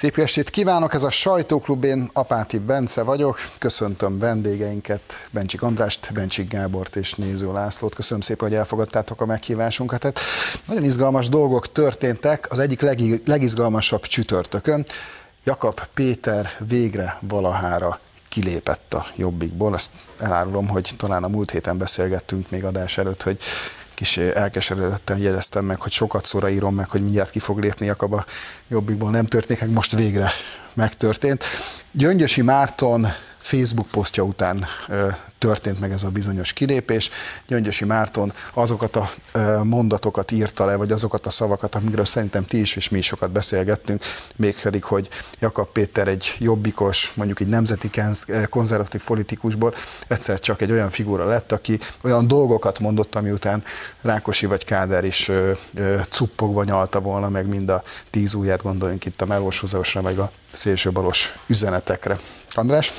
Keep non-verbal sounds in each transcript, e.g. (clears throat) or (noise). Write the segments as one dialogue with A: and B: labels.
A: Szép estét kívánok, ez a Sajtóklub, én Apáti Bence vagyok, köszöntöm vendégeinket, Bencsik Andrást, Bencsik Gábort és Néző Lászlót, köszönöm szépen, hogy elfogadtátok a meghívásunkat. Hát nagyon izgalmas dolgok történtek, az egyik legizgalmasabb csütörtökön, Jakab Péter végre valahára kilépett a Jobbikból. Azt elárulom, hogy talán a múlt héten beszélgettünk még adás előtt, hogy kis elkeseredettel jegyeztem meg, hogy sokat szóra írom meg, hogy mindjárt ki fog lépni Jakab a Jobbikból. Nem történik, meg most végre megtörtént. Gyöngyösi Márton Facebook posztja után történt meg ez a bizonyos kilépés. Gyöngyösi Márton azokat a mondatokat írta le, vagy azokat a szavakat, amikről szerintem ti is és mi is sokat beszélgettünk, mégpedig, hogy Jakab Péter egy jobbikos, mondjuk egy nemzeti konzervatív politikusból egyszer csak egy olyan figura lett, aki olyan dolgokat mondott, ami után Rákosi vagy Káder is cuppogva nyalta volna meg mind a tíz ujját, gondoljunk itt a melósozósra, meg a szélsőbalos üzenetekre. András?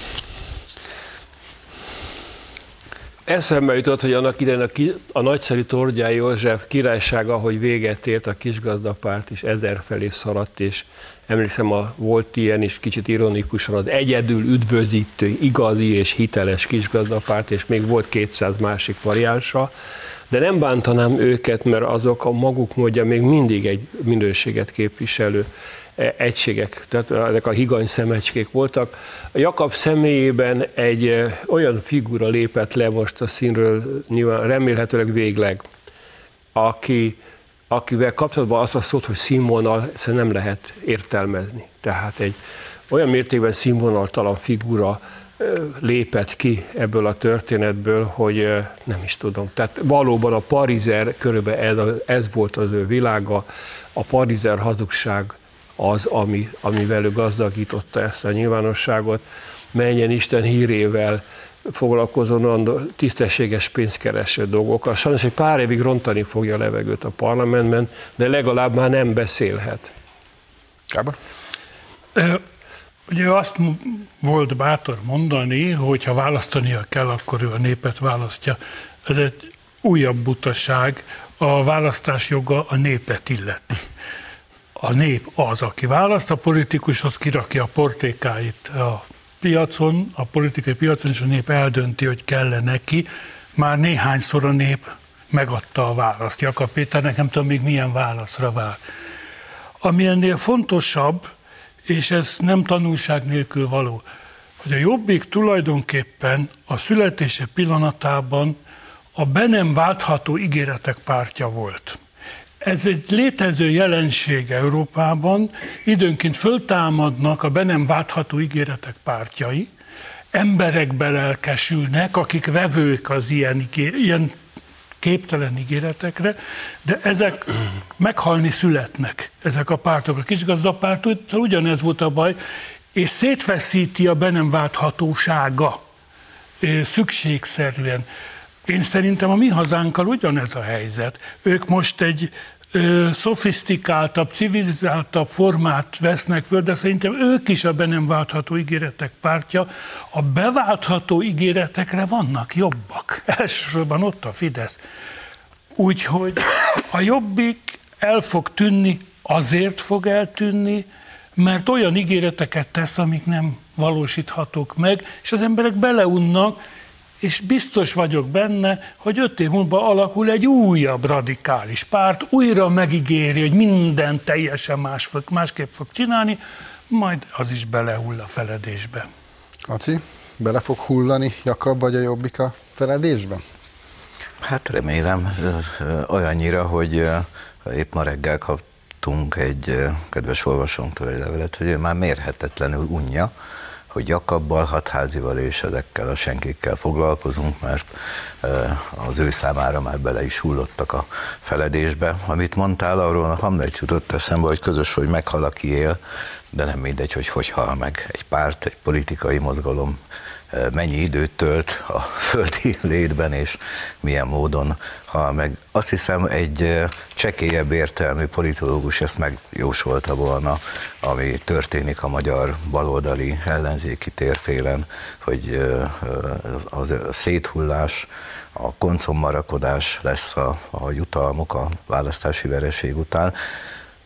B: Eszembe jutott, hogy annak idején a, ki, a nagyszerű Tordján József királysága, hogy véget ért a kisgazdapárt, és ezer felé szaladt, és emlékszem, a, volt ilyen is kicsit ironikusan, az egyedül üdvözítő, igazi és hiteles kisgazdapárt, és még volt 200 másik variánsa, de nem bántanám őket, mert azok a maguk módja még mindig egy minőséget képviselő egységek, tehát ezek a higany szemecskék voltak. Jakab személyében egy e, olyan figura lépett le most a színről, nyilván remélhetőleg végleg, aki, akivel kapcsolatban azt a szót, hogy színvonal, ezt nem lehet értelmezni. Tehát egy olyan mértékben színvonaltalan figura e, lépett ki ebből a történetből, hogy nem is tudom. Tehát valóban a parizer, körülbelül ez, ez volt az ő világa, a parizer hazugság az, ami, amivel ő gazdagította ezt a nyilvánosságot, menjen Isten hírével foglalkozóan tisztességes pénzkereső dolgokkal. Sajnos egy pár évig rontani fogja a levegőt a parlamentben, de legalább már nem beszélhet.
A: Gábor?
C: Ugye azt volt bátor mondani, hogy ha választania kell, akkor ő a népet választja. Ez egy újabb butaság, a választás joga a népet illeti a nép az, aki választ, a politikus az kirakja a portékáit a piacon, a politikai piacon, és a nép eldönti, hogy kell neki. Már néhányszor a nép megadta a választ. Jakab Péter nekem tudom még milyen válaszra vár. Ami ennél fontosabb, és ez nem tanulság nélkül való, hogy a Jobbik tulajdonképpen a születése pillanatában a be nem váltható ígéretek pártja volt. Ez egy létező jelenség Európában, időnként föltámadnak a be nem váltható ígéretek pártjai, emberek belelkesülnek, akik vevők az ilyen, ilyen képtelen ígéretekre, de ezek meghalni születnek, ezek a pártok. A kisgazdapárt ugyanez volt a baj, és szétfeszíti a be nem válthatósága szükségszerűen. Én szerintem a mi hazánkkal ugyanez a helyzet. Ők most egy ö, szofisztikáltabb, civilizáltabb formát vesznek föl, de szerintem ők is a be nem váltható ígéretek pártja. A beváltható ígéretekre vannak jobbak. (laughs) Elsősorban ott a Fidesz. Úgyhogy a jobbik el fog tűnni, azért fog eltűnni, mert olyan ígéreteket tesz, amik nem valósíthatók meg, és az emberek beleunnak, és biztos vagyok benne, hogy öt év múlva alakul egy újabb radikális párt, újra megígéri, hogy minden teljesen más fog, másképp fog csinálni, majd az is belehull a feledésbe.
A: Aci, bele fog hullani Jakab vagy a Jobbik a feledésbe?
D: Hát remélem olyannyira, hogy épp ma reggel kaptunk egy kedves olvasónktól egy levelet, hogy ő már mérhetetlenül unja, hogy Jakabbal, Hatházival és ezekkel a senkikkel foglalkozunk, mert az ő számára már bele is hullottak a feledésbe. Amit mondtál, arról a Hamlet jutott eszembe, hogy közös, hogy meghal, aki él, de nem mindegy, hogy hogy hal meg egy párt, egy politikai mozgalom, mennyi időt tölt a (laughs) földi létben, és milyen módon hal meg. Azt hiszem, egy csekélyebb értelmű politológus ezt megjósolta volna, ami történik a magyar baloldali ellenzéki térfélen, hogy az a széthullás, a koncommarakodás lesz a, a jutalmuk a választási vereség után.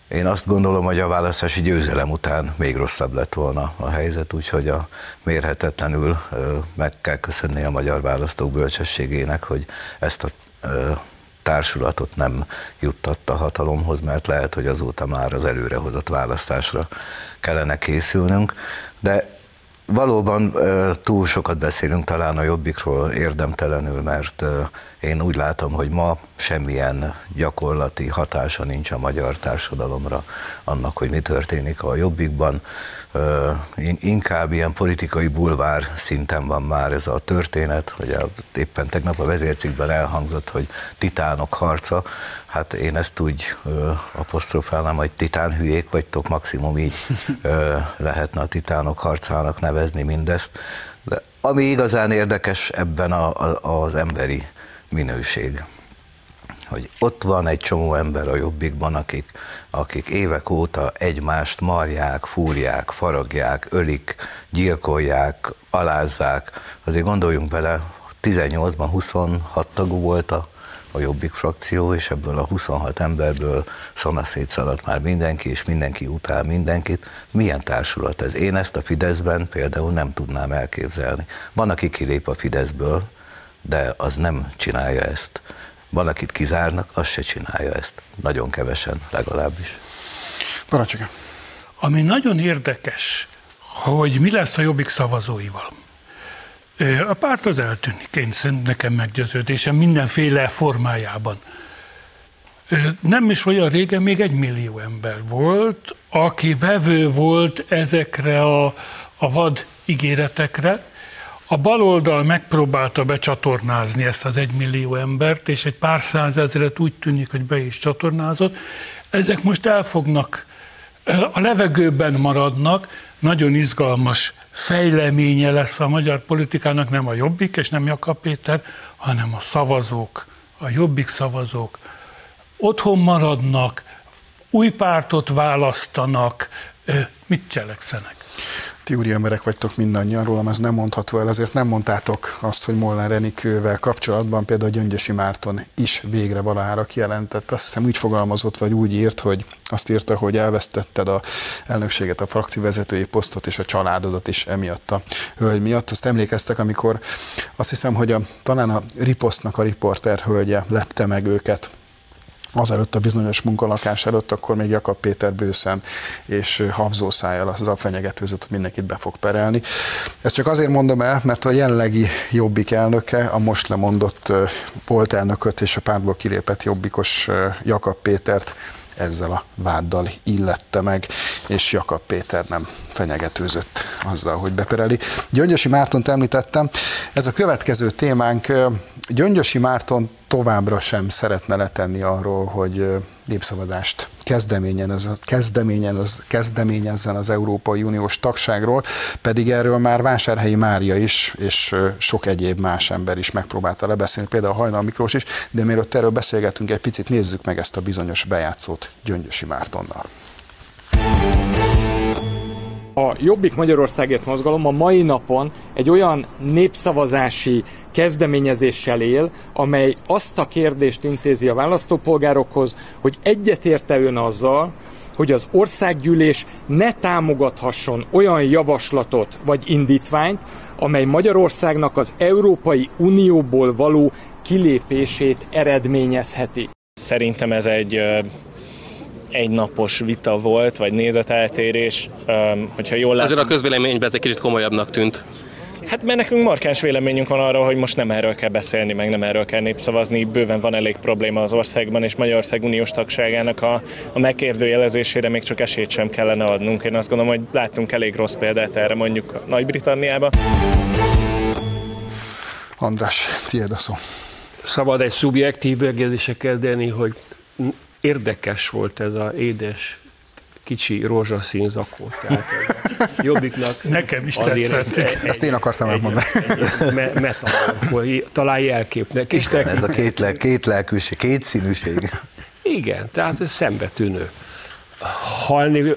D: Én azt gondolom, hogy a választási győzelem után még rosszabb lett volna a helyzet, úgyhogy a mérhetetlenül meg kell köszönni a magyar választók bölcsességének, hogy ezt a társulatot nem juttatta hatalomhoz, mert lehet, hogy azóta már az előrehozott választásra kellene készülnünk. De valóban túl sokat beszélünk talán a jobbikról érdemtelenül, mert én úgy látom, hogy ma semmilyen gyakorlati hatása nincs a magyar társadalomra annak, hogy mi történik a jobbikban. Inkább ilyen politikai bulvár szinten van már ez a történet, hogy éppen tegnap a vezércikben elhangzott, hogy titánok harca. Hát én ezt úgy apostrofálnám, hogy titán hülyék vagytok, maximum így lehetne a titánok harcának nevezni mindezt. De ami igazán érdekes ebben a, a, az emberi minőség. Hogy ott van egy csomó ember a jobbikban, akik, akik évek óta egymást marják, fúrják, faragják, ölik, gyilkolják, alázzák. Azért gondoljunk bele, 18-ban 26 tagú volt a, a Jobbik frakció, és ebből a 26 emberből szanaszét szaladt már mindenki, és mindenki utál mindenkit. Milyen társulat ez? Én ezt a Fideszben például nem tudnám elképzelni. Van, aki kilép a Fideszből, de az nem csinálja ezt. Van, akit kizárnak, az se csinálja ezt. Nagyon kevesen legalábbis.
A: Parancsolja.
C: Ami nagyon érdekes, hogy mi lesz a jobbik szavazóival. A párt az eltűnik, én nekem meggyőződésem mindenféle formájában. Nem is olyan régen még egy millió ember volt, aki vevő volt ezekre a, a vad ígéretekre, a baloldal megpróbálta becsatornázni ezt az egymillió embert, és egy pár százezret úgy tűnik, hogy be is csatornázott. Ezek most elfognak, a levegőben maradnak, nagyon izgalmas fejleménye lesz a magyar politikának, nem a Jobbik és nem Jakab Péter, hanem a szavazók, a Jobbik szavazók. Otthon maradnak, új pártot választanak, mit cselekszenek?
A: Ti úri emberek vagytok mindannyian, rólam ez nem mondható el, ezért nem mondtátok azt, hogy Molnár Enikővel kapcsolatban például Gyöngyösi Márton is végre valahára kijelentett. Azt hiszem úgy fogalmazott, vagy úgy írt, hogy azt írta, hogy elvesztetted a elnökséget, a fraktív vezetői posztot és a családodat is emiatt a hölgy miatt. Azt emlékeztek, amikor azt hiszem, hogy a, talán a Riposztnak a riporter hölgye lepte meg őket azelőtt a bizonyos munkalakás előtt, akkor még Jakab Péter bőszen és habzószájjal az a fenyegetőzött, hogy mindenkit be fog perelni. Ezt csak azért mondom el, mert a jelenlegi jobbik elnöke, a most lemondott volt elnököt és a pártból kilépett jobbikos Jakab Pétert ezzel a váddal illette meg, és Jakab Péter nem fenyegetőzött azzal, hogy bepereli. Gyöngyösi Mártont említettem, ez a következő témánk. Gyöngyösi Márton továbbra sem szeretne letenni arról, hogy népszavazást kezdeményen az, kezdeményezzen az Európai Uniós tagságról, pedig erről már Vásárhelyi Mária is, és sok egyéb más ember is megpróbálta lebeszélni, például Hajnal Miklós is, de mielőtt erről beszélgetünk egy picit, nézzük meg ezt a bizonyos bejátszót Gyöngyösi Mártonnal.
E: A Jobbik Magyarországért mozgalom a mai napon egy olyan népszavazási kezdeményezéssel él, amely azt a kérdést intézi a választópolgárokhoz, hogy egyetérte ön azzal, hogy az országgyűlés ne támogathasson olyan javaslatot vagy indítványt, amely Magyarországnak az Európai Unióból való kilépését eredményezheti.
F: Szerintem ez egy egynapos vita volt, vagy nézeteltérés, hogyha jól látom.
G: Azért a közvéleményben ez egy kicsit komolyabbnak tűnt.
F: Hát mert nekünk markáns véleményünk van arra, hogy most nem erről kell beszélni, meg nem erről kell népszavazni. Bőven van elég probléma az országban, és Magyarország uniós tagságának a, a megkérdőjelezésére még csak esélyt sem kellene adnunk. Én azt gondolom, hogy láttunk elég rossz példát erre mondjuk Nagy-Britanniába.
A: András, tiéd a szó.
B: Szabad egy szubjektív megjegyzése kezdeni, hogy érdekes volt ez a édes kicsi rózsaszín zakó. Tehát
C: jobbiknak Nekem is tetszett. Egy,
A: Ezt én akartam elmondani.
B: Metafor, talán jelképnek is.
D: Ez a két, le, két lelkűség, két színűség.
B: Igen, tehát ez szembetűnő. Halni,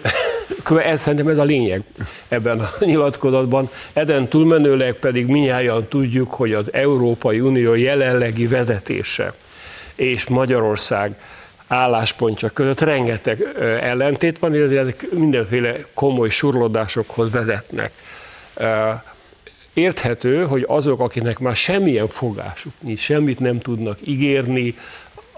B: ez, szerintem ez a lényeg ebben a nyilatkozatban. Eden túlmenőleg pedig minnyáján tudjuk, hogy az Európai Unió jelenlegi vezetése és Magyarország álláspontja között rengeteg ellentét van, illetve ezek mindenféle komoly surlódásokhoz vezetnek. Érthető, hogy azok, akinek már semmilyen fogásuk nincs, semmit nem tudnak ígérni,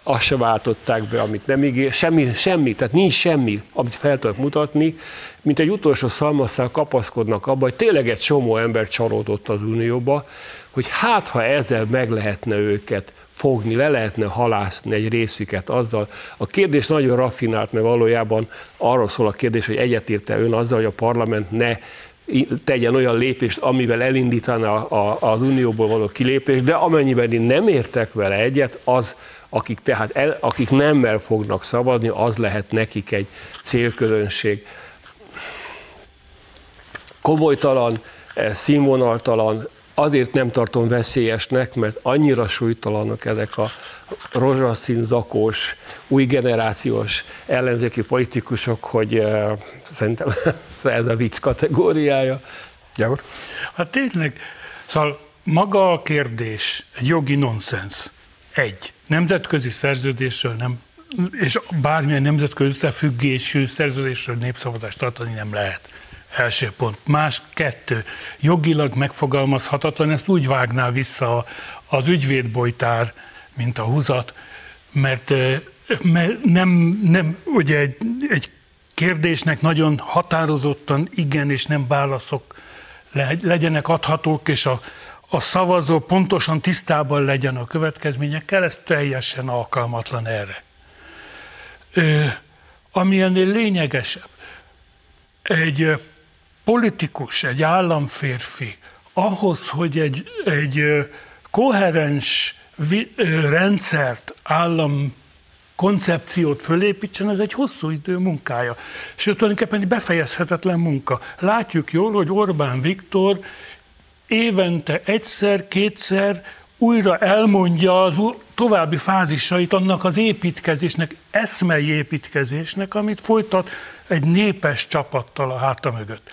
B: azt se váltották be, amit nem ígér, semmi, semmi, tehát nincs semmi, amit fel tudok mutatni, mint egy utolsó szalmasszal kapaszkodnak abba, hogy tényleg egy csomó ember csalódott az Unióba, hogy hát, ha ezzel meg lehetne őket fogni, le lehetne halászni egy részüket azzal. A kérdés nagyon raffinált, mert valójában arról szól a kérdés, hogy egyetérte ön azzal, hogy a parlament ne tegyen olyan lépést, amivel elindítaná az unióból való kilépést, de amennyiben én nem értek vele egyet, az, akik tehát el, akik nemmel fognak szavazni, az lehet nekik egy célközönség. Komolytalan, eh, színvonaltalan, azért nem tartom veszélyesnek, mert annyira súlytalanok ezek a rozsaszín zakós, új generációs ellenzéki politikusok, hogy uh, szerintem (laughs) ez a vicc kategóriája.
A: Gábor?
C: Hát tényleg, szóval maga a kérdés egy jogi nonsens. Egy, nemzetközi szerződésről nem, és bármilyen nemzetközi összefüggésű szerződésről népszavazást tartani nem lehet. Első pont. Más kettő. Jogilag megfogalmazhatatlan, ezt úgy vágná vissza az ügyvédbolytár, mint a húzat, mert, mert nem, nem, ugye egy, egy kérdésnek nagyon határozottan igen és nem válaszok legyenek adhatók, és a, a szavazó pontosan tisztában legyen a következményekkel, ez teljesen alkalmatlan erre. Ö, ami ennél lényegesebb, egy politikus, egy államférfi ahhoz, hogy egy, egy koherens rendszert, állam koncepciót fölépítsen, ez egy hosszú idő munkája. Sőt, tulajdonképpen egy befejezhetetlen munka. Látjuk jól, hogy Orbán Viktor évente egyszer, kétszer újra elmondja az további fázisait annak az építkezésnek, eszmei építkezésnek, amit folytat egy népes csapattal a háta mögött.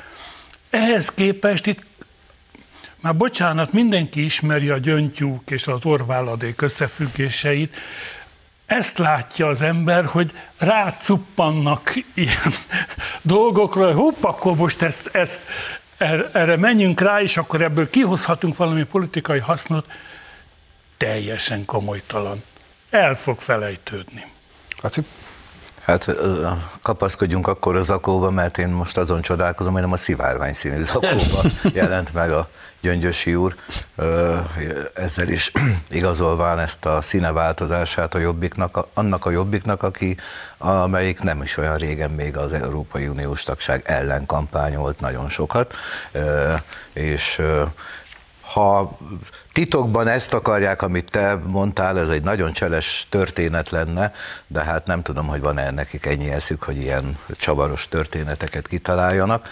C: Ehhez képest itt már bocsánat, mindenki ismeri a gyöngytyúk és az orváladék összefüggéseit. Ezt látja az ember, hogy rácuppannak ilyen (laughs) dolgokra, hogy hopp, akkor most ezt, ezt, erre menjünk rá, és akkor ebből kihozhatunk valami politikai hasznot. Teljesen komolytalan. El fog felejtődni.
A: Laci?
D: Hát kapaszkodjunk akkor a zakóba, mert én most azon csodálkozom, hogy nem a szivárvány színű zakóba (laughs) jelent meg a Gyöngyösi úr, ezzel is (clears throat) igazolván ezt a színeváltozását a jobbiknak, annak a jobbiknak, aki, amelyik nem is olyan régen még az Európai Uniós tagság ellen kampányolt nagyon sokat, és ha titokban ezt akarják, amit te mondtál, ez egy nagyon cseles történet lenne, de hát nem tudom, hogy van-e nekik ennyi eszük, hogy ilyen csavaros történeteket kitaláljanak.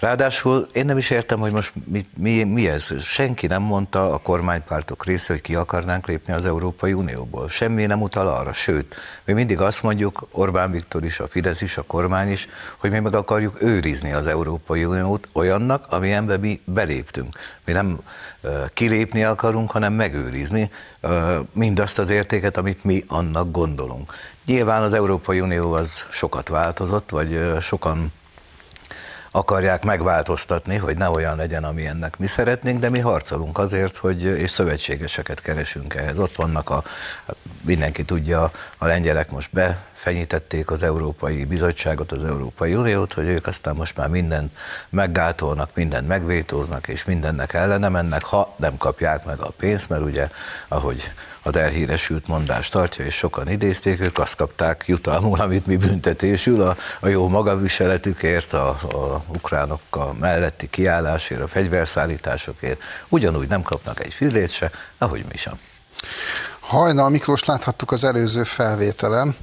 D: Ráadásul én nem is értem, hogy most mi, mi, mi ez. Senki nem mondta a kormánypártok része, hogy ki akarnánk lépni az Európai Unióból. Semmi nem utal arra. Sőt, mi mindig azt mondjuk, Orbán Viktor is, a Fidesz is, a kormány is, hogy mi meg akarjuk őrizni az Európai Uniót olyannak, amilyenbe mi beléptünk. Mi nem uh, kilépni akarunk, hanem megőrizni uh, mindazt az értéket, amit mi annak gondolunk. Nyilván az Európai Unió az sokat változott, vagy uh, sokan akarják megváltoztatni, hogy ne olyan legyen, ami ennek mi szeretnénk, de mi harcolunk azért, hogy és szövetségeseket keresünk ehhez. Ott vannak a, hát mindenki tudja, a lengyelek most befenyítették az Európai Bizottságot, az Európai Uniót, hogy ők aztán most már mindent meggátolnak, mindent megvétóznak, és mindennek ellene mennek, ha nem kapják meg a pénzt, mert ugye, ahogy az elhíresült mondást tartja, és sokan idézték, ők azt kapták jutalmul, amit mi büntetésül, a, a jó magaviseletükért, a, a ukránokkal melletti kiállásért, a fegyverszállításokért, ugyanúgy nem kapnak egy fillét se, ahogy mi sem.
A: Hajnal Miklós láthattuk az előző felvételen.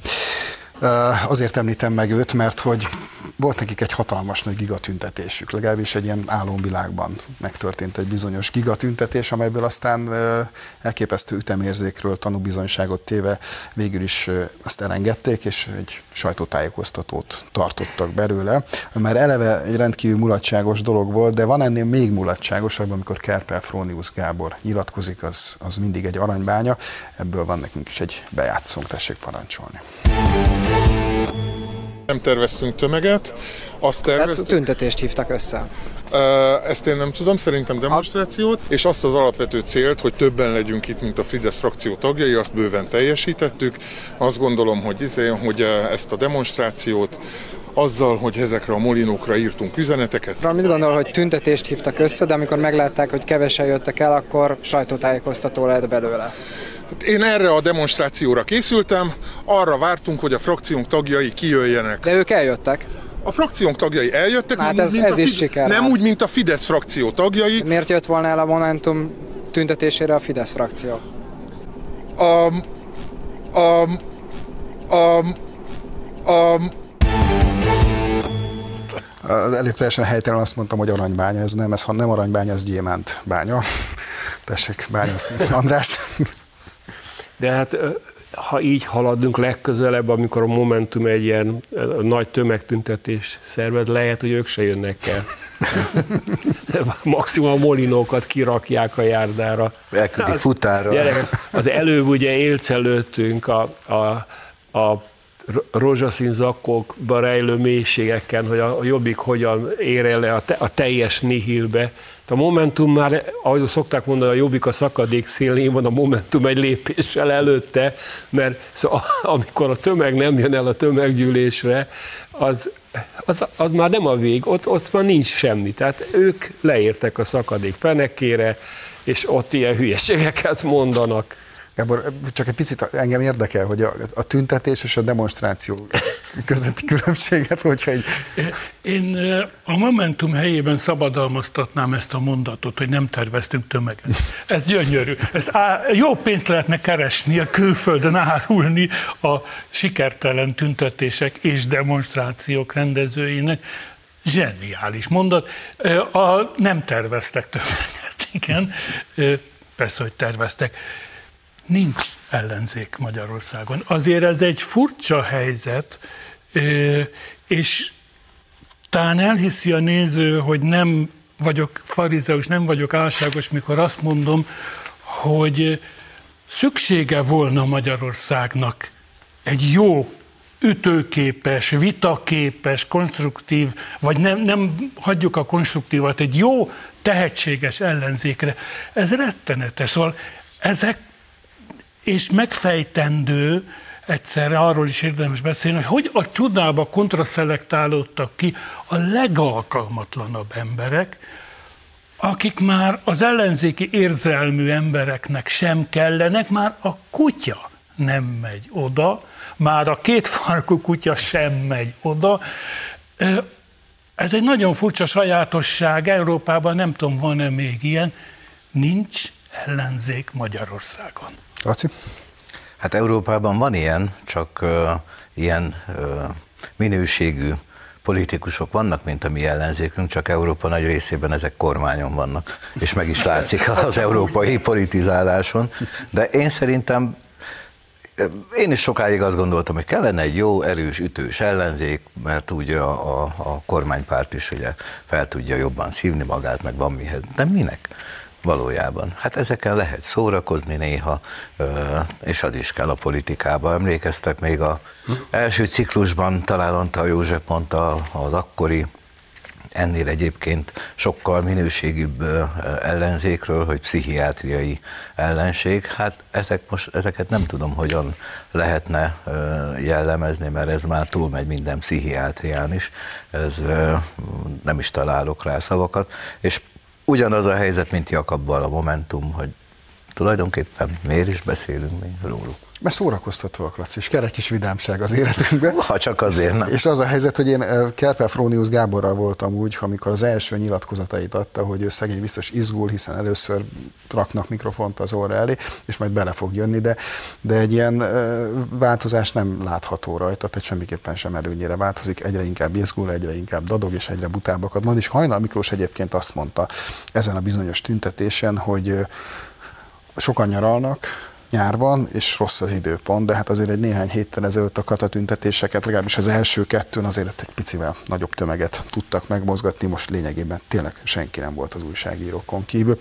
A: Azért említem meg őt, mert hogy volt nekik egy hatalmas nagy gigatüntetésük, legalábbis egy ilyen álomvilágban megtörtént egy bizonyos gigatüntetés, amelyből aztán elképesztő ütemérzékről tanúbizonyságot téve végül is azt elengedték, és egy sajtótájékoztatót tartottak belőle, mert eleve egy rendkívül mulatságos dolog volt, de van ennél még mulatságosabb, amikor Kerpel Frónius Gábor nyilatkozik, az, az mindig egy aranybánya, ebből van nekünk is egy bejátszónk, tessék parancsolni.
H: Nem terveztünk tömeget, azt terveztünk...
I: Hát tüntetést hívtak össze.
H: Ezt én nem tudom, szerintem demonstrációt, és azt az alapvető célt, hogy többen legyünk itt, mint a Fidesz frakció tagjai, azt bőven teljesítettük. Azt gondolom, hogy, izé, hogy ezt a demonstrációt azzal, hogy ezekre a molinókra írtunk üzeneteket.
I: Mit gondol, hogy tüntetést hívtak össze, de amikor meglátták, hogy kevesen jöttek el, akkor sajtótájékoztató lett belőle?
H: Én erre a demonstrációra készültem, arra vártunk, hogy a frakciónk tagjai kijöjjenek.
I: De ők eljöttek.
H: A frakciónk tagjai eljöttek,
I: hát ez, ez is siker.
H: Nem úgy, mint a Fidesz frakció tagjai.
I: Miért jött volna el a Momentum tüntetésére a Fidesz frakció?
H: Um, um, um, um,
A: az előbb teljesen helytelen azt mondtam, hogy aranybánya, ez nem, ez ha nem aranybánya, ez gyémánt bánya. Tessék bányászni, András.
B: De hát ha így haladunk legközelebb, amikor a Momentum egy ilyen nagy tömegtüntetés szervez, lehet, hogy ők se jönnek el. (laughs) Maximum a molinókat kirakják a járdára.
D: Elküldik futára. Gyerekek,
B: az előbb ugye élcelődtünk a, a, a rózsaszín zakkokba rejlő mélységeken, hogy a, jobbik hogyan ér el a, te, a teljes nihilbe. A Momentum már, ahogy szokták mondani, a jobbik a szakadék szélén van, a Momentum egy lépéssel előtte, mert szóval, (laughs) amikor a tömeg nem jön el a tömeggyűlésre, az, az, az már nem a vég, ott, ott már nincs semmi. Tehát ők leértek a szakadék fenekére, és ott ilyen hülyeségeket mondanak.
A: Gábor, csak egy picit engem érdekel, hogy a, a tüntetés és a demonstráció közötti különbséget, hogyha egy...
C: Én a Momentum helyében szabadalmaztatnám ezt a mondatot, hogy nem terveztünk tömeget. Ez gyönyörű. Ez á, jó pénzt lehetne keresni a külföldön árulni a sikertelen tüntetések és demonstrációk rendezőinek. Zseniális mondat. A, nem terveztek tömeget, igen. Persze, hogy terveztek nincs ellenzék Magyarországon. Azért ez egy furcsa helyzet, és talán elhiszi a néző, hogy nem vagyok farizeus, nem vagyok álságos, mikor azt mondom, hogy szüksége volna Magyarországnak egy jó, ütőképes, vitaképes, konstruktív, vagy nem, nem hagyjuk a konstruktívat, egy jó, tehetséges ellenzékre. Ez rettenetes. Szóval ezek és megfejtendő, egyszerre arról is érdemes beszélni, hogy hogy a csodába kontraszelektálódtak ki a legalkalmatlanabb emberek, akik már az ellenzéki érzelmű embereknek sem kellenek, már a kutya nem megy oda, már a kétfarkú kutya sem megy oda. Ez egy nagyon furcsa sajátosság, Európában nem tudom, van-e még ilyen, nincs ellenzék Magyarországon.
A: Laci?
D: Hát Európában van ilyen, csak uh, ilyen uh, minőségű politikusok vannak, mint a mi ellenzékünk, csak Európa nagy részében ezek kormányon vannak, és meg is látszik az európai politizáláson. De én szerintem én is sokáig azt gondoltam, hogy kellene egy jó, erős, ütős ellenzék, mert úgy a, a, a kormánypárt is ugye fel tudja jobban szívni magát, meg van mihez. De minek? Valójában. Hát ezeken lehet szórakozni néha, és az is kell a politikába. Emlékeztek még a első ciklusban, talán Antal József mondta az akkori ennél egyébként sokkal minőségibb ellenzékről, hogy pszichiátriai ellenség. Hát ezek most, ezeket nem tudom, hogyan lehetne jellemezni, mert ez már túlmegy minden pszichiátrián is. Ez nem is találok rá szavakat. És ugyanaz a helyzet, mint Jakabbal a Momentum, hogy tulajdonképpen miért is beszélünk mi róluk?
A: Mert szórakoztatóak, Laci, és kerek kis vidámság az életünkben. (laughs)
D: Ha csak azért nem.
A: És az a helyzet, hogy én Kerpel Frónius Gáborral voltam úgy, amikor az első nyilatkozatait adta, hogy ő szegény biztos izgul, hiszen először raknak mikrofont az óra elé, és majd bele fog jönni, de, de egy ilyen változás nem látható rajta, tehát semmiképpen sem előnyére változik, egyre inkább izgul, egyre inkább dadog, és egyre butábbakat mond, és Hajnal Miklós egyébként azt mondta ezen a bizonyos tüntetésen, hogy sokan nyaralnak, nyár van, és rossz az időpont, de hát azért egy néhány héttel ezelőtt a katatüntetéseket, legalábbis az első kettőn azért egy picivel nagyobb tömeget tudtak megmozgatni, most lényegében tényleg senki nem volt az újságírókon kívül.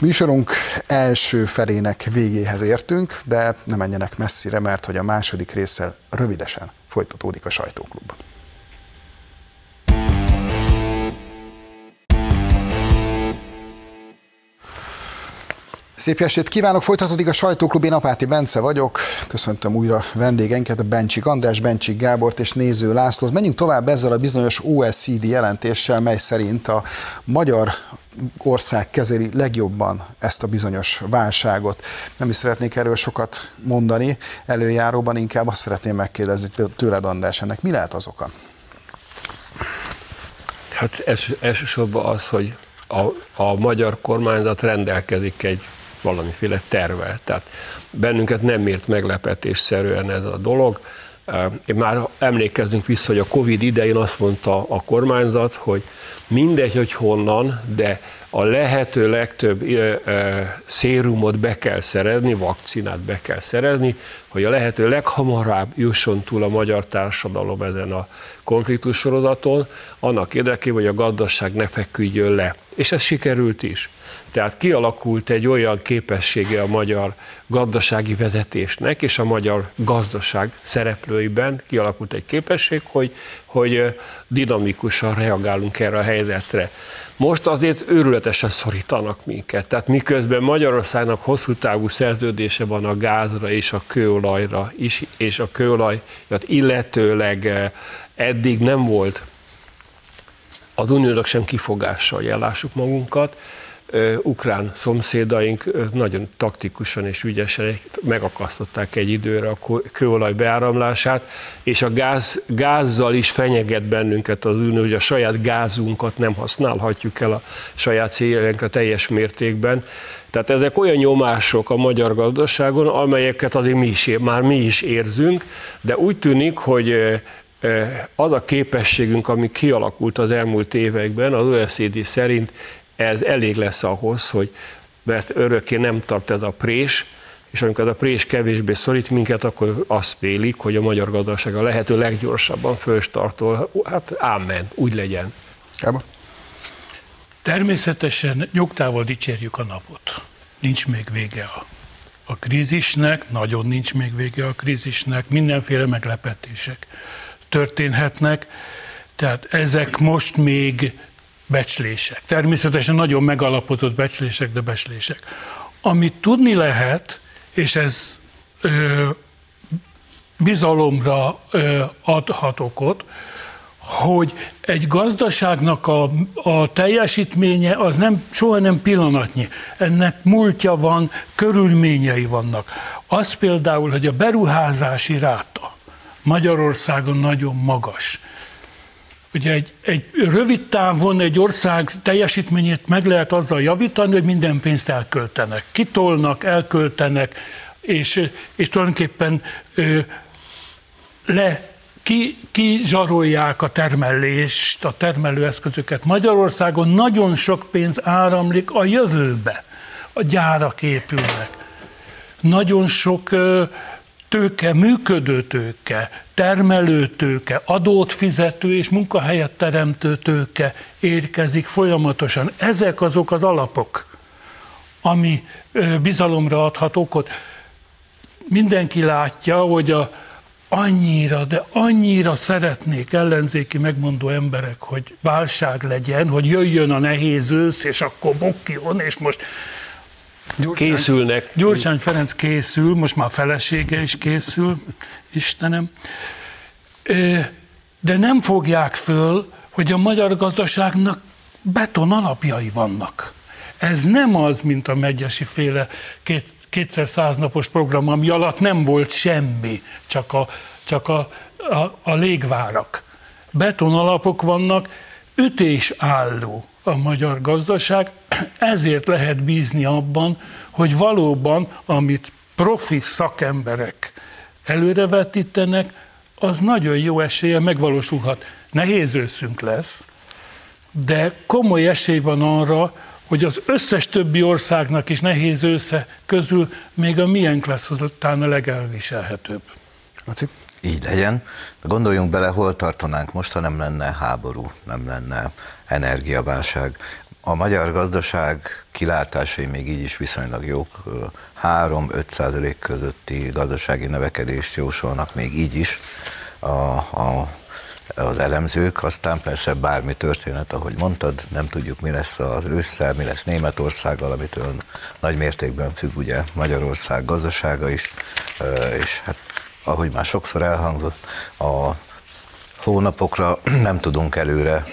A: Műsorunk első felének végéhez értünk, de nem menjenek messzire, mert hogy a második résszel rövidesen folytatódik a sajtóklub. Szép estét kívánok, folytatódik a sajtóklub, én Apáti Bence vagyok, köszöntöm újra vendégeinket, Bencsik András, Bencsik Gábort és Néző Lászlót. Menjünk tovább ezzel a bizonyos OSCD jelentéssel, mely szerint a magyar ország kezeli legjobban ezt a bizonyos válságot. Nem is szeretnék erről sokat mondani előjáróban, inkább azt szeretném megkérdezni tőled András, ennek mi lehet az oka?
B: Hát els, elsősorban az, hogy a, a magyar kormányzat rendelkezik egy valamiféle tervel. Tehát bennünket nem ért meglepetésszerűen ez a dolog. Én már emlékezzünk vissza, hogy a Covid idején azt mondta a kormányzat, hogy mindegy, hogy honnan, de a lehető legtöbb szérumot be kell szerezni, vakcinát be kell szerezni, hogy a lehető leghamarabb jusson túl a magyar társadalom ezen a konfliktus sorozaton, annak érdekében, hogy a gazdaság ne feküdjön le. És ez sikerült is. Tehát kialakult egy olyan képessége a magyar gazdasági vezetésnek és a magyar gazdaság szereplőiben kialakult egy képesség, hogy, hogy dinamikusan reagálunk erre a helyzetre. Most azért őrületesen szorítanak minket. Tehát miközben Magyarországnak hosszú távú szerződése van a gázra és a kőolajra is, és a kőolajat illetőleg eddig nem volt az uniónak sem kifogással jellássuk magunkat, ukrán szomszédaink nagyon taktikusan és ügyesen megakasztották egy időre a kőolaj beáramlását, és a gáz, gázzal is fenyeget bennünket az unió, hogy a saját gázunkat nem használhatjuk el a saját céljainkra teljes mértékben. Tehát ezek olyan nyomások a magyar gazdaságon, amelyeket azért mi is, már mi is érzünk, de úgy tűnik, hogy az a képességünk, ami kialakult az elmúlt években, az OECD szerint ez elég lesz ahhoz, hogy mert örökké nem tart ez a prés, és amikor ez a prés kevésbé szorít minket, akkor azt vélik, hogy a magyar gazdaság a lehető leggyorsabban fölstartol. Hát ámen, úgy legyen.
A: Gábor?
C: Természetesen nyugtával dicsérjük a napot. Nincs még vége a, a krízisnek, nagyon nincs még vége a krízisnek, mindenféle meglepetések történhetnek, tehát ezek most még becslések. Természetesen nagyon megalapozott becslések, de becslések. Amit tudni lehet, és ez ö, bizalomra ö, adhat okot, hogy egy gazdaságnak a, a teljesítménye az nem, soha nem pillanatnyi. Ennek múltja van, körülményei vannak. Az például, hogy a beruházási ráta Magyarországon nagyon magas. Ugye egy, egy rövid távon egy ország teljesítményét meg lehet azzal javítani, hogy minden pénzt elköltenek. Kitolnak, elköltenek, és, és tulajdonképpen ö, le ki, ki zsarolják a termelést, a termelőeszközöket. Magyarországon nagyon sok pénz áramlik a jövőbe. A gyárak épülnek. Nagyon sok ö, tőke, működő tőke, termelő tőke, adót fizető és munkahelyet teremtő tőke érkezik folyamatosan. Ezek azok az alapok, ami bizalomra adhat okot. Mindenki látja, hogy a, annyira, de annyira szeretnék ellenzéki megmondó emberek, hogy válság legyen, hogy jöjjön a nehéz ősz, és akkor bukjon, és most
B: Gyurcsány, készülnek.
C: Gyurcsány Ferenc készül, most már felesége is készül, Istenem. De nem fogják föl, hogy a magyar gazdaságnak beton alapjai vannak. Ez nem az, mint a Megyesi féle két, kétszer száznapos program, ami alatt nem volt semmi, csak a, csak a, a, a légvárak. Betonalapok vannak, ütésálló a magyar gazdaság, ezért lehet bízni abban, hogy valóban, amit profi szakemberek előrevetítenek, az nagyon jó esélye megvalósulhat. Nehéz őszünk lesz, de komoly esély van arra, hogy az összes többi országnak is nehéz ősze közül még a miénk lesz azután a legelviselhetőbb.
A: Laci?
D: Így legyen. Gondoljunk bele, hol tartanánk most, ha nem lenne háború, nem lenne energiaválság. A magyar gazdaság kilátásai még így is viszonylag jók. 3-5 százalék közötti gazdasági növekedést jósolnak még így is a, a, az elemzők. Aztán persze bármi történet, ahogy mondtad, nem tudjuk, mi lesz az ősszel, mi lesz Németországgal, amitől nagy mértékben függ ugye Magyarország gazdasága is, és hát ahogy már sokszor elhangzott, a hónapokra (clears throat) nem tudunk előre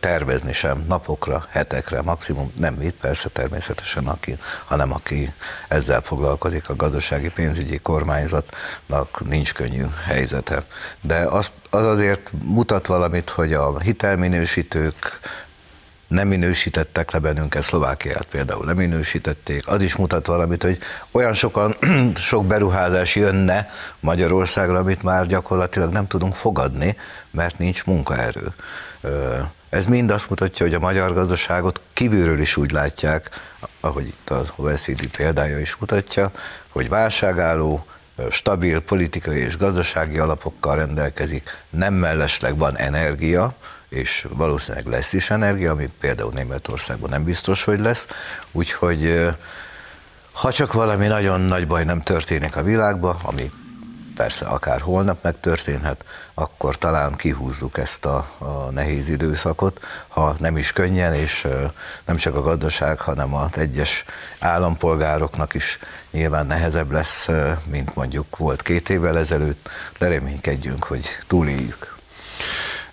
D: tervezni sem, napokra, hetekre, maximum nem mit, persze természetesen aki, hanem aki ezzel foglalkozik, a gazdasági pénzügyi kormányzatnak nincs könnyű helyzete. De az, az azért mutat valamit, hogy a hitelminősítők nem minősítettek le bennünket, Szlovákiát például nem minősítették. Az is mutat valamit, hogy olyan sokan, (clears throat) sok beruházás jönne Magyarországra, amit már gyakorlatilag nem tudunk fogadni, mert nincs munkaerő. Ez mind azt mutatja, hogy a magyar gazdaságot kívülről is úgy látják, ahogy itt az OECD példája is mutatja, hogy válságálló, stabil politikai és gazdasági alapokkal rendelkezik, nem mellesleg van energia, és valószínűleg lesz is energia, ami például Németországban nem biztos, hogy lesz, úgyhogy ha csak valami nagyon nagy baj nem történik a világban, ami persze akár holnap megtörténhet, akkor talán kihúzzuk ezt a, a nehéz időszakot, ha nem is könnyen, és nem csak a gazdaság, hanem az egyes állampolgároknak is nyilván nehezebb lesz, mint mondjuk volt két évvel ezelőtt, de reménykedjünk, hogy túléljük.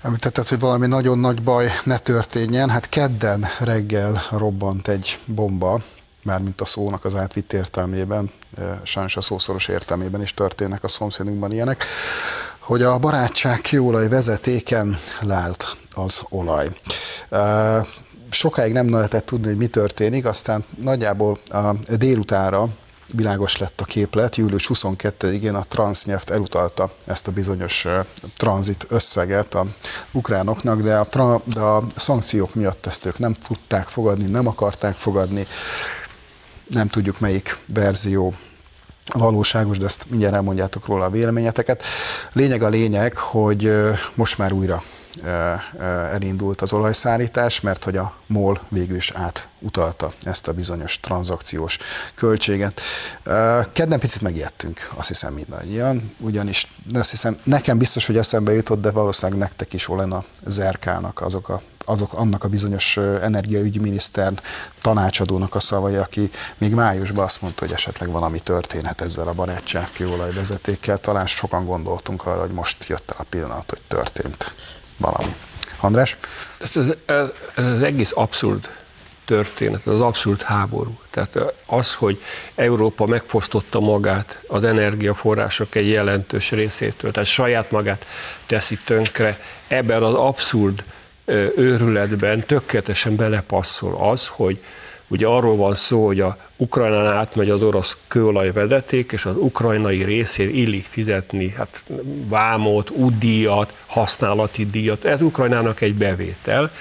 A: Említetted, hogy valami nagyon nagy baj ne történjen. Hát kedden reggel robbant egy bomba, mármint a szónak az átvitt értelmében, sajnos a szószoros értelmében is történnek a szomszédunkban ilyenek, hogy a barátság kőolaj vezetéken lált az olaj. Sokáig nem lehetett tudni, hogy mi történik, aztán nagyjából a délutára világos lett a képlet. Július 22-én a Transneft elutalta ezt a bizonyos tranzit összeget a ukránoknak, de a, tra- de a szankciók miatt ezt ők nem tudták fogadni, nem akarták fogadni. Nem tudjuk melyik verzió valóságos, de ezt mindjárt elmondjátok róla a véleményeteket. Lényeg a lényeg, hogy most már újra elindult az olajszállítás, mert hogy a MOL végül is átutalta ezt a bizonyos tranzakciós költséget. Kedden picit megijedtünk, azt hiszem mindannyian, ugyanis azt hiszem, nekem biztos, hogy eszembe jutott, de valószínűleg nektek is Olena Zerkának azok a azok annak a bizonyos energiaügyminiszter tanácsadónak a szavai, aki még májusban azt mondta, hogy esetleg valami történhet ezzel a barátság kőolajvezetékkel. Talán sokan gondoltunk arra, hogy most jött el a pillanat, hogy történt valami. András?
B: Ez, ez, ez, az egész abszurd történet, az abszurd háború. Tehát az, hogy Európa megfosztotta magát az energiaforrások egy jelentős részétől, tehát saját magát teszi tönkre, ebben az abszurd őrületben tökéletesen belepasszol az, hogy Ugye arról van szó, hogy a Ukrajnán átmegy az orosz kőolajvezeték, és az ukrajnai részén illik fizetni hát, vámot, útdíjat, használati díjat. Ez Ukrajnának egy bevétel.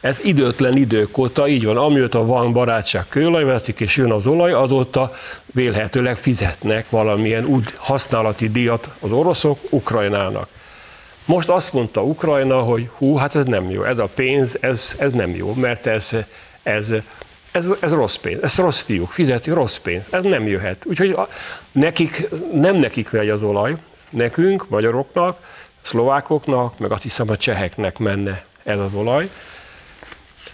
B: Ez időtlen idők óta így van. Amióta van barátság kőolajvezeték, és jön az olaj, azóta vélhetőleg fizetnek valamilyen úgy használati díjat az oroszok Ukrajnának. Most azt mondta Ukrajna, hogy hú, hát ez nem jó, ez a pénz, ez, ez nem jó, mert ez, ez ez, ez rossz pénz, ez rossz fiúk, fizeti rossz pénz, ez nem jöhet. Úgyhogy a, nekik, nem nekik megy az olaj, nekünk, magyaroknak, szlovákoknak, meg azt hiszem a cseheknek menne ez az olaj,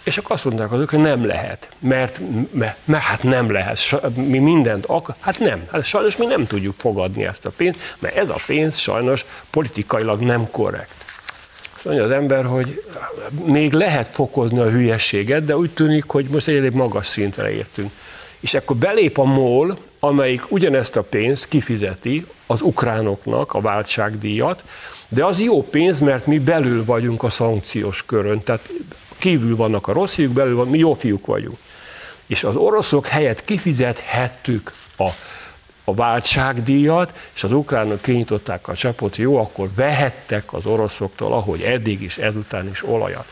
B: és akkor azt mondták azok, hogy nem lehet, mert, mert, mert hát nem lehet, mi mindent akar, hát nem, hát sajnos mi nem tudjuk fogadni ezt a pénzt, mert ez a pénz sajnos politikailag nem korrekt. Mondja az ember, hogy még lehet fokozni a hülyességet, de úgy tűnik, hogy most egy elég magas szintre értünk. És akkor belép a MOL, amelyik ugyanezt a pénzt kifizeti az ukránoknak a váltságdíjat, de az jó pénz, mert mi belül vagyunk a szankciós körön, tehát kívül vannak a rossz fiúk, belül van, mi jó fiúk vagyunk. És az oroszok helyett kifizethettük a, a váltságdíjat, és az ukránok kinyitották a csapot, jó, akkor vehettek az oroszoktól, ahogy eddig is, ezután is olajat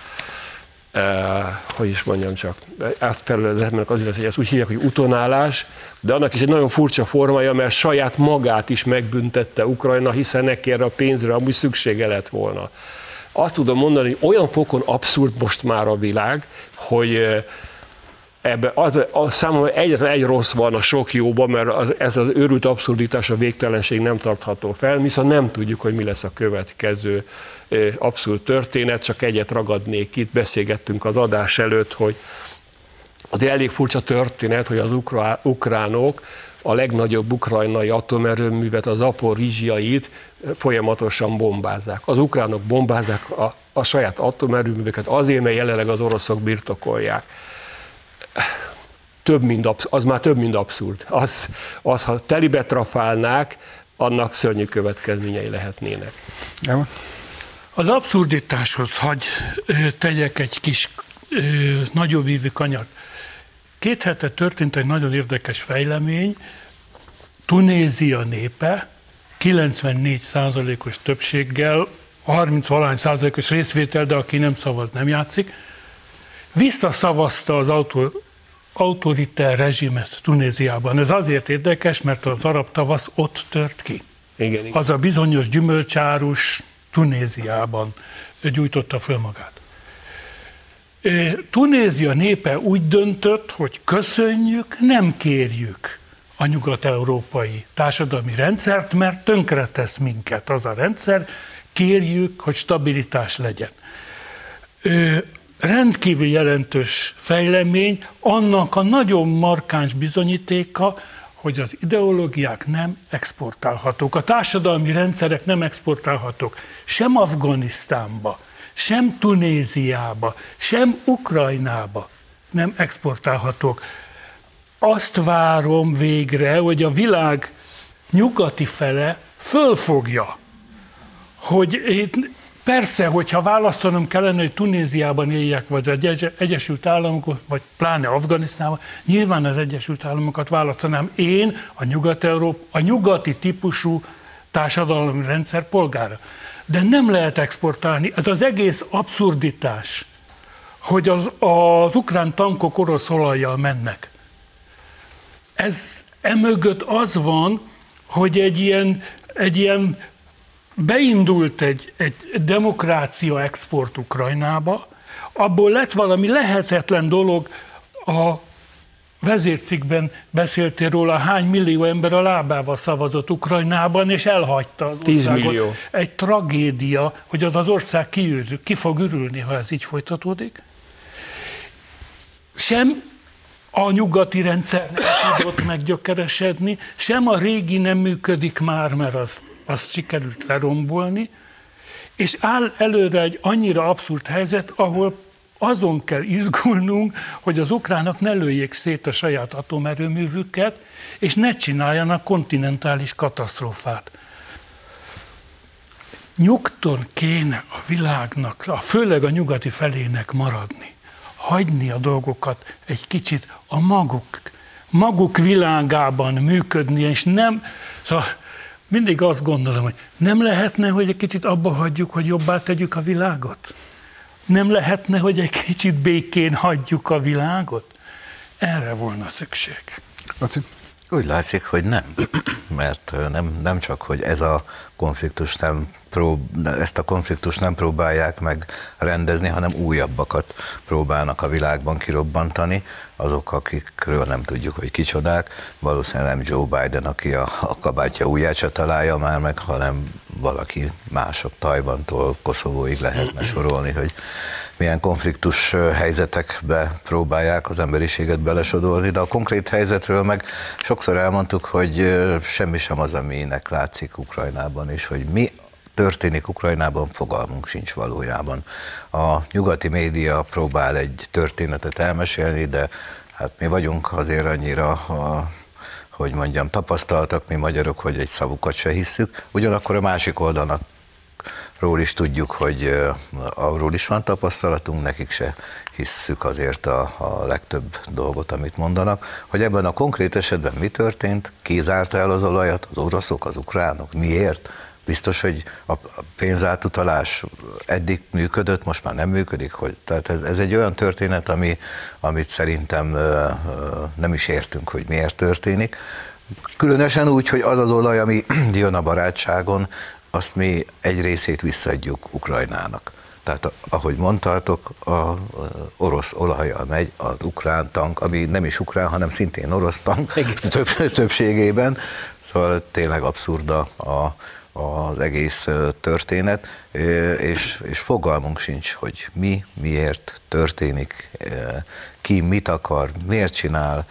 B: hogy is mondjam csak, ezt felületnek azért, hogy ezt úgy hívják, hogy utonálás, de annak is egy nagyon furcsa formája, mert saját magát is megbüntette Ukrajna, hiszen neki erre a pénzre amúgy szüksége lett volna. Azt tudom mondani, hogy olyan fokon abszurd most már a világ, hogy ebbe az, az számomra egyetlen egy rossz van a sok jóban, mert az, ez az őrült abszurditás, a végtelenség nem tartható fel, viszont nem tudjuk, hogy mi lesz a következő abszurd történet, csak egyet ragadnék itt, beszélgettünk az adás előtt, hogy az elég furcsa történet, hogy az ukránok a legnagyobb ukrajnai atomerőművet, az Aporizsiait folyamatosan bombázzák. Az ukránok bombázzák a, a saját atomerőműveket azért, mert jelenleg az oroszok birtokolják több, mint az már több, mint abszurd. Az, az ha telibe trafálnák, annak szörnyű következményei lehetnének.
C: Az abszurditáshoz hagy tegyek egy kis nagyobb ívű kanyar. Két hete történt egy nagyon érdekes fejlemény. Tunézia népe 94 százalékos többséggel, 30 valány százalékos részvétel, de aki nem szavaz, nem játszik, visszaszavazta az autó, autoriter rezsimet Tunéziában. Ez azért érdekes, mert az arab tavasz ott tört ki. Igen, igen. Az a bizonyos gyümölcsárus Tunéziában gyújtotta föl magát. Tunézia népe úgy döntött, hogy köszönjük, nem kérjük a nyugat-európai társadalmi rendszert, mert tönkretesz minket az a rendszer, kérjük, hogy stabilitás legyen rendkívül jelentős fejlemény, annak a nagyon markáns bizonyítéka, hogy az ideológiák nem exportálhatók, a társadalmi rendszerek nem exportálhatók, sem Afganisztánba, sem Tunéziába, sem Ukrajnába nem exportálhatók. Azt várom végre, hogy a világ nyugati fele fölfogja, hogy Persze, hogyha választanom kellene, hogy Tunéziában éljek, vagy az Egyesült Államok, vagy pláne Afganisztánban, nyilván az Egyesült Államokat választanám én, a, nyugat a nyugati típusú társadalmi rendszer polgára. De nem lehet exportálni. Ez az egész abszurditás, hogy az, az ukrán tankok orosz olajjal mennek. Ez emögött az van, hogy egy ilyen, egy ilyen beindult egy, egy demokrácia export Ukrajnába, abból lett valami lehetetlen dolog, a vezércikben beszéltél róla, hány millió ember a lábával szavazott Ukrajnában, és elhagyta az országot.
B: millió.
C: Egy tragédia, hogy az az ország ki, ki fog ürülni, ha ez így folytatódik. Sem a nyugati rendszer nem tudott meggyökeresedni, sem a régi nem működik már, mert az azt sikerült lerombolni, és áll előre egy annyira abszurd helyzet, ahol azon kell izgulnunk, hogy az ukránok ne lőjék szét a saját atomerőművüket, és ne csináljanak kontinentális katasztrófát. Nyugton kéne a világnak, a, főleg a nyugati felének maradni. Hagyni a dolgokat egy kicsit a maguk, maguk világában működni, és nem, szóval mindig azt gondolom, hogy nem lehetne, hogy egy kicsit abba hagyjuk, hogy jobbá tegyük a világot? Nem lehetne, hogy egy kicsit békén hagyjuk a világot? Erre volna szükség.
A: Laci?
D: Úgy látszik, hogy nem. Mert nem, nem csak, hogy ez a konfliktus nem prób, ezt a konfliktust nem próbálják meg rendezni, hanem újabbakat próbálnak a világban kirobbantani. Azok, akikről nem tudjuk, hogy kicsodák, valószínűleg nem Joe Biden, aki a, a kabátja ujját találja már meg, hanem valaki mások Tajvantól Koszovóig lehetne sorolni, hogy milyen konfliktus helyzetekbe próbálják az emberiséget belesodolni, de a konkrét helyzetről meg sokszor elmondtuk, hogy semmi sem az, aminek látszik Ukrajnában, és hogy mi történik Ukrajnában, fogalmunk sincs valójában. A nyugati média próbál egy történetet elmesélni, de hát mi vagyunk azért annyira a hogy mondjam, tapasztaltak mi magyarok, hogy egy szavukat se hisszük, ugyanakkor a másik oldalnak ról is tudjuk, hogy arról is van tapasztalatunk, nekik se hisszük azért a, a legtöbb dolgot, amit mondanak, hogy ebben a konkrét esetben mi történt, ki zárta el az olajat, az oroszok, az ukránok, miért, biztos, hogy a pénzátutalás eddig működött, most már nem működik, hogy, tehát ez, ez egy olyan történet, ami, amit szerintem nem is értünk, hogy miért történik. Különösen úgy, hogy az az olaj, ami (clears throat) jön a barátságon, azt mi egy részét visszaadjuk Ukrajnának. Tehát ahogy mondtátok, a orosz olajjal megy az ukrán tank, ami nem is ukrán, hanem szintén orosz tank (laughs) több, többségében. Szóval tényleg abszurda a, az egész történet, és, és fogalmunk sincs, hogy mi, miért történik, ki mit akar, miért csinál,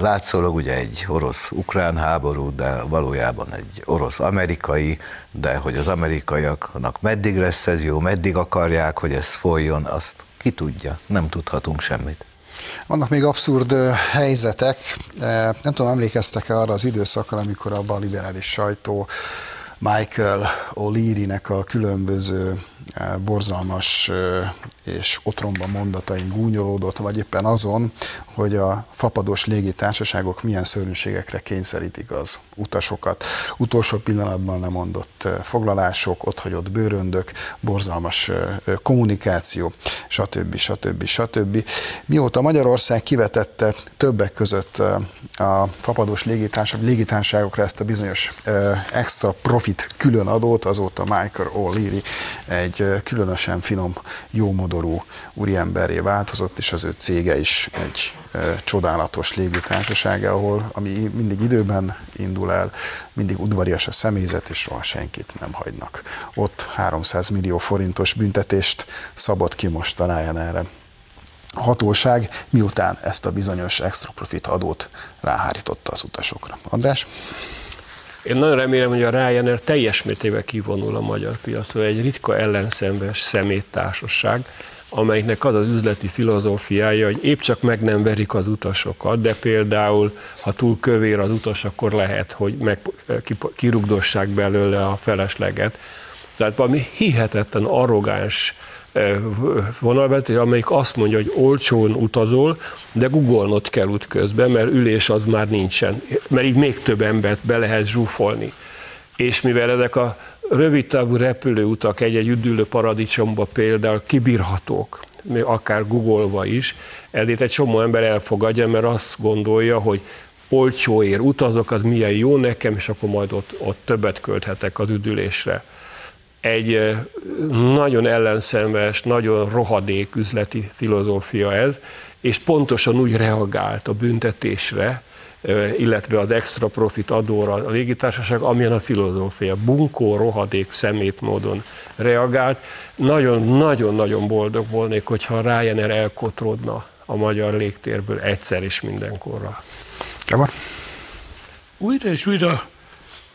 D: Látszólag ugye egy orosz-ukrán háború, de valójában egy orosz-amerikai, de hogy az amerikaiaknak meddig lesz ez jó, meddig akarják, hogy ez folyjon, azt ki tudja, nem tudhatunk semmit.
A: Vannak még abszurd helyzetek, nem tudom, emlékeztek-e arra az időszakra, amikor a liberális sajtó Michael O'Leary-nek a különböző borzalmas és otromba mondatain gúnyolódott, vagy éppen azon, hogy a fapados légitársaságok milyen szörnyűségekre kényszerítik az utasokat. Utolsó pillanatban lemondott foglalások, otthagyott bőröndök, borzalmas kommunikáció, stb. stb. stb. Mióta Magyarország kivetette többek között a fapados légitársaságok, légitársaságokra ezt a bizonyos extra profit külön adót, azóta Michael O'Leary egy különösen finom, jómodorú úriemberré változott, és az ő cége is egy csodálatos légitársaság, ahol ami mindig időben indul el, mindig udvarias a személyzet, és soha senkit nem hagynak. Ott 300 millió forintos büntetést szabott ki most a erre hatóság, miután ezt a bizonyos extra profit adót ráhárította az utasokra. András?
B: Én nagyon remélem, hogy a Ryanair teljes mértékben kivonul a magyar piacról. Egy ritka ellenszembes szeméttársaság, amelynek az az üzleti filozófiája, hogy épp csak meg nem verik az utasokat, de például, ha túl kövér az utas, akkor lehet, hogy meg, kirugdossák belőle a felesleget. Tehát valami hihetetlen arrogáns vonalvezető, amelyik azt mondja, hogy olcsón utazol, de googolnod kell útközben, mert ülés az már nincsen, mert így még több embert be lehet zsúfolni. És mivel ezek a rövidtávú repülőutak egy-egy üdülő paradicsomba például kibírhatók, akár googolva is, ezért egy csomó ember elfogadja, mert azt gondolja, hogy olcsóért utazok, az milyen jó nekem, és akkor majd ott, ott többet költhetek az üdülésre egy nagyon ellenszenves, nagyon rohadék üzleti filozófia ez, és pontosan úgy reagált a büntetésre, illetve az extra profit adóra a légitársaság, amilyen a filozófia. Bunkó, rohadék, szemét módon reagált. Nagyon-nagyon-nagyon boldog volnék, hogyha a Ryanair elkotrodna a magyar légtérből egyszer és mindenkorra.
C: Újra és újra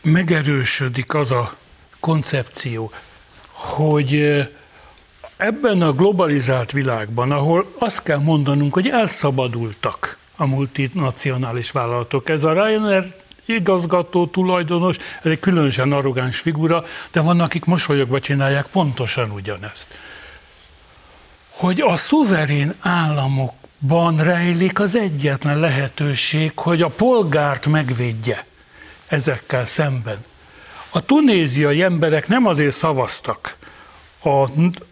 C: megerősödik az a koncepció, hogy ebben a globalizált világban, ahol azt kell mondanunk, hogy elszabadultak a multinacionális vállalatok. Ez a Ryanair igazgató, tulajdonos, ez egy különösen arrogáns figura, de vannak, akik mosolyogva csinálják pontosan ugyanezt. Hogy a szuverén államokban rejlik az egyetlen lehetőség, hogy a polgárt megvédje ezekkel szemben. A tunéziai emberek nem azért szavaztak a,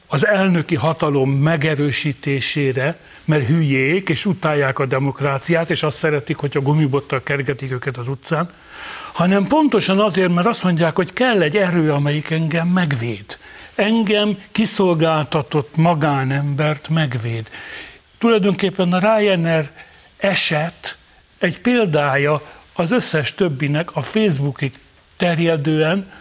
C: az elnöki hatalom megerősítésére, mert hülyék, és utálják a demokráciát, és azt szeretik, hogy a gumibottal kergetik őket az utcán, hanem pontosan azért, mert azt mondják, hogy kell egy erő, amelyik engem megvéd. Engem kiszolgáltatott magánembert megvéd. Tulajdonképpen a Ryanair eset egy példája az összes többinek a Facebookig terjedően,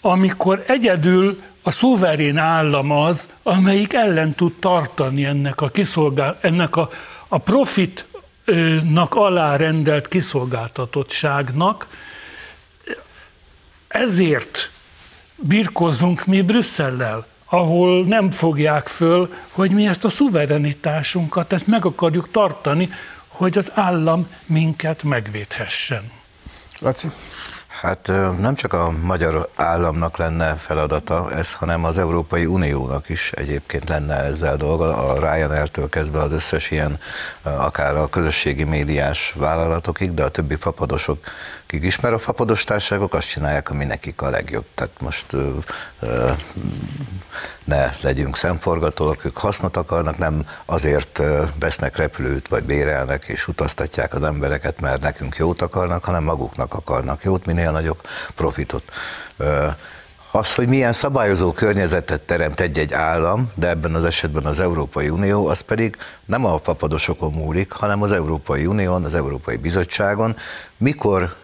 C: amikor egyedül a szuverén állam az, amelyik ellen tud tartani ennek a, kiszolgál, ennek a, a profitnak alárendelt kiszolgáltatottságnak. Ezért birkozzunk mi Brüsszellel, ahol nem fogják föl, hogy mi ezt a szuverenitásunkat, ezt meg akarjuk tartani, hogy az állam minket megvédhessen.
A: Laci?
D: Hát nem csak a magyar államnak lenne feladata ez, hanem az Európai Uniónak is egyébként lenne ezzel dolga, a Ryanair-től kezdve az összes ilyen, akár a közösségi médiás vállalatokig, de a többi fapadosok akik ismer a fapados társágok, azt csinálják, ami nekik a legjobb. Tehát most ö, ö, ne legyünk szemforgatóak, ők hasznot akarnak, nem azért vesznek repülőt, vagy bérelnek, és utaztatják az embereket, mert nekünk jót akarnak, hanem maguknak akarnak jót, minél nagyobb profitot. Ö, az, hogy milyen szabályozó környezetet teremt egy-egy állam, de ebben az esetben az Európai Unió, az pedig nem a papadosokon múlik, hanem az Európai Unión, az Európai Bizottságon, mikor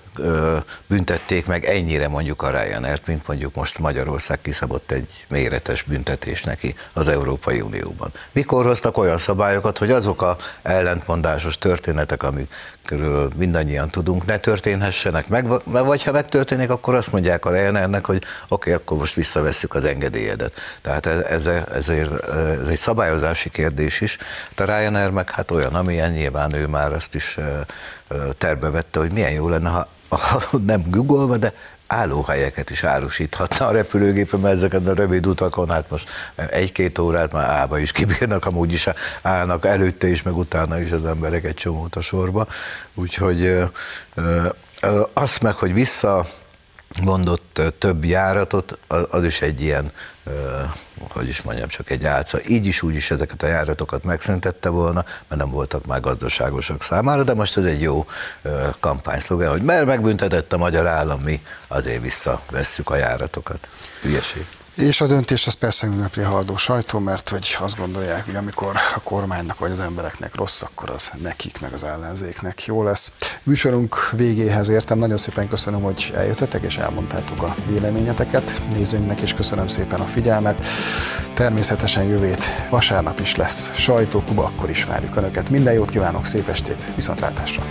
D: büntették meg ennyire mondjuk a Ryanair-t, mint mondjuk most Magyarország kiszabott egy méretes büntetés neki az Európai Unióban. Mikor hoztak olyan szabályokat, hogy azok a ellentmondásos történetek, amikről mindannyian tudunk, ne történhessenek meg, vagy ha megtörténik, akkor azt mondják a Ryanairnek, hogy oké, okay, akkor most visszavesszük az engedélyedet. Tehát ez, ez, ezért, ez egy szabályozási kérdés is. A Ryanair meg hát olyan, amilyen nyilván ő már azt is terbe vette, hogy milyen jó lenne, ha nem googolva, de állóhelyeket is árusíthatna a repülőgépe, mert ezeket a rövid utakon, hát most egy-két órát már ába is kibírnak, amúgy is állnak előtte is, meg utána is az emberek egy csomót a sorba. Úgyhogy azt meg, hogy vissza mondott több járatot, az is egy ilyen, hogy is mondjam, csak egy álca. Így is, úgy is ezeket a járatokat megszüntette volna, mert nem voltak már gazdaságosak számára, de most ez egy jó kampányszlogen, hogy mert megbüntetett a magyar állam, mi azért visszavesszük a járatokat. Hülyeség.
A: És a döntés az persze ünnepli a haladó sajtó, mert hogy azt gondolják, hogy amikor a kormánynak vagy az embereknek rossz, akkor az nekik, meg az ellenzéknek jó lesz. Műsorunk végéhez értem, nagyon szépen köszönöm, hogy eljöttetek és elmondtátok a véleményeteket. Nézőinknek is köszönöm szépen a figyelmet. Természetesen jövét vasárnap is lesz sajtókuba, akkor is várjuk Önöket. Minden jót kívánok, szép estét, viszontlátásra!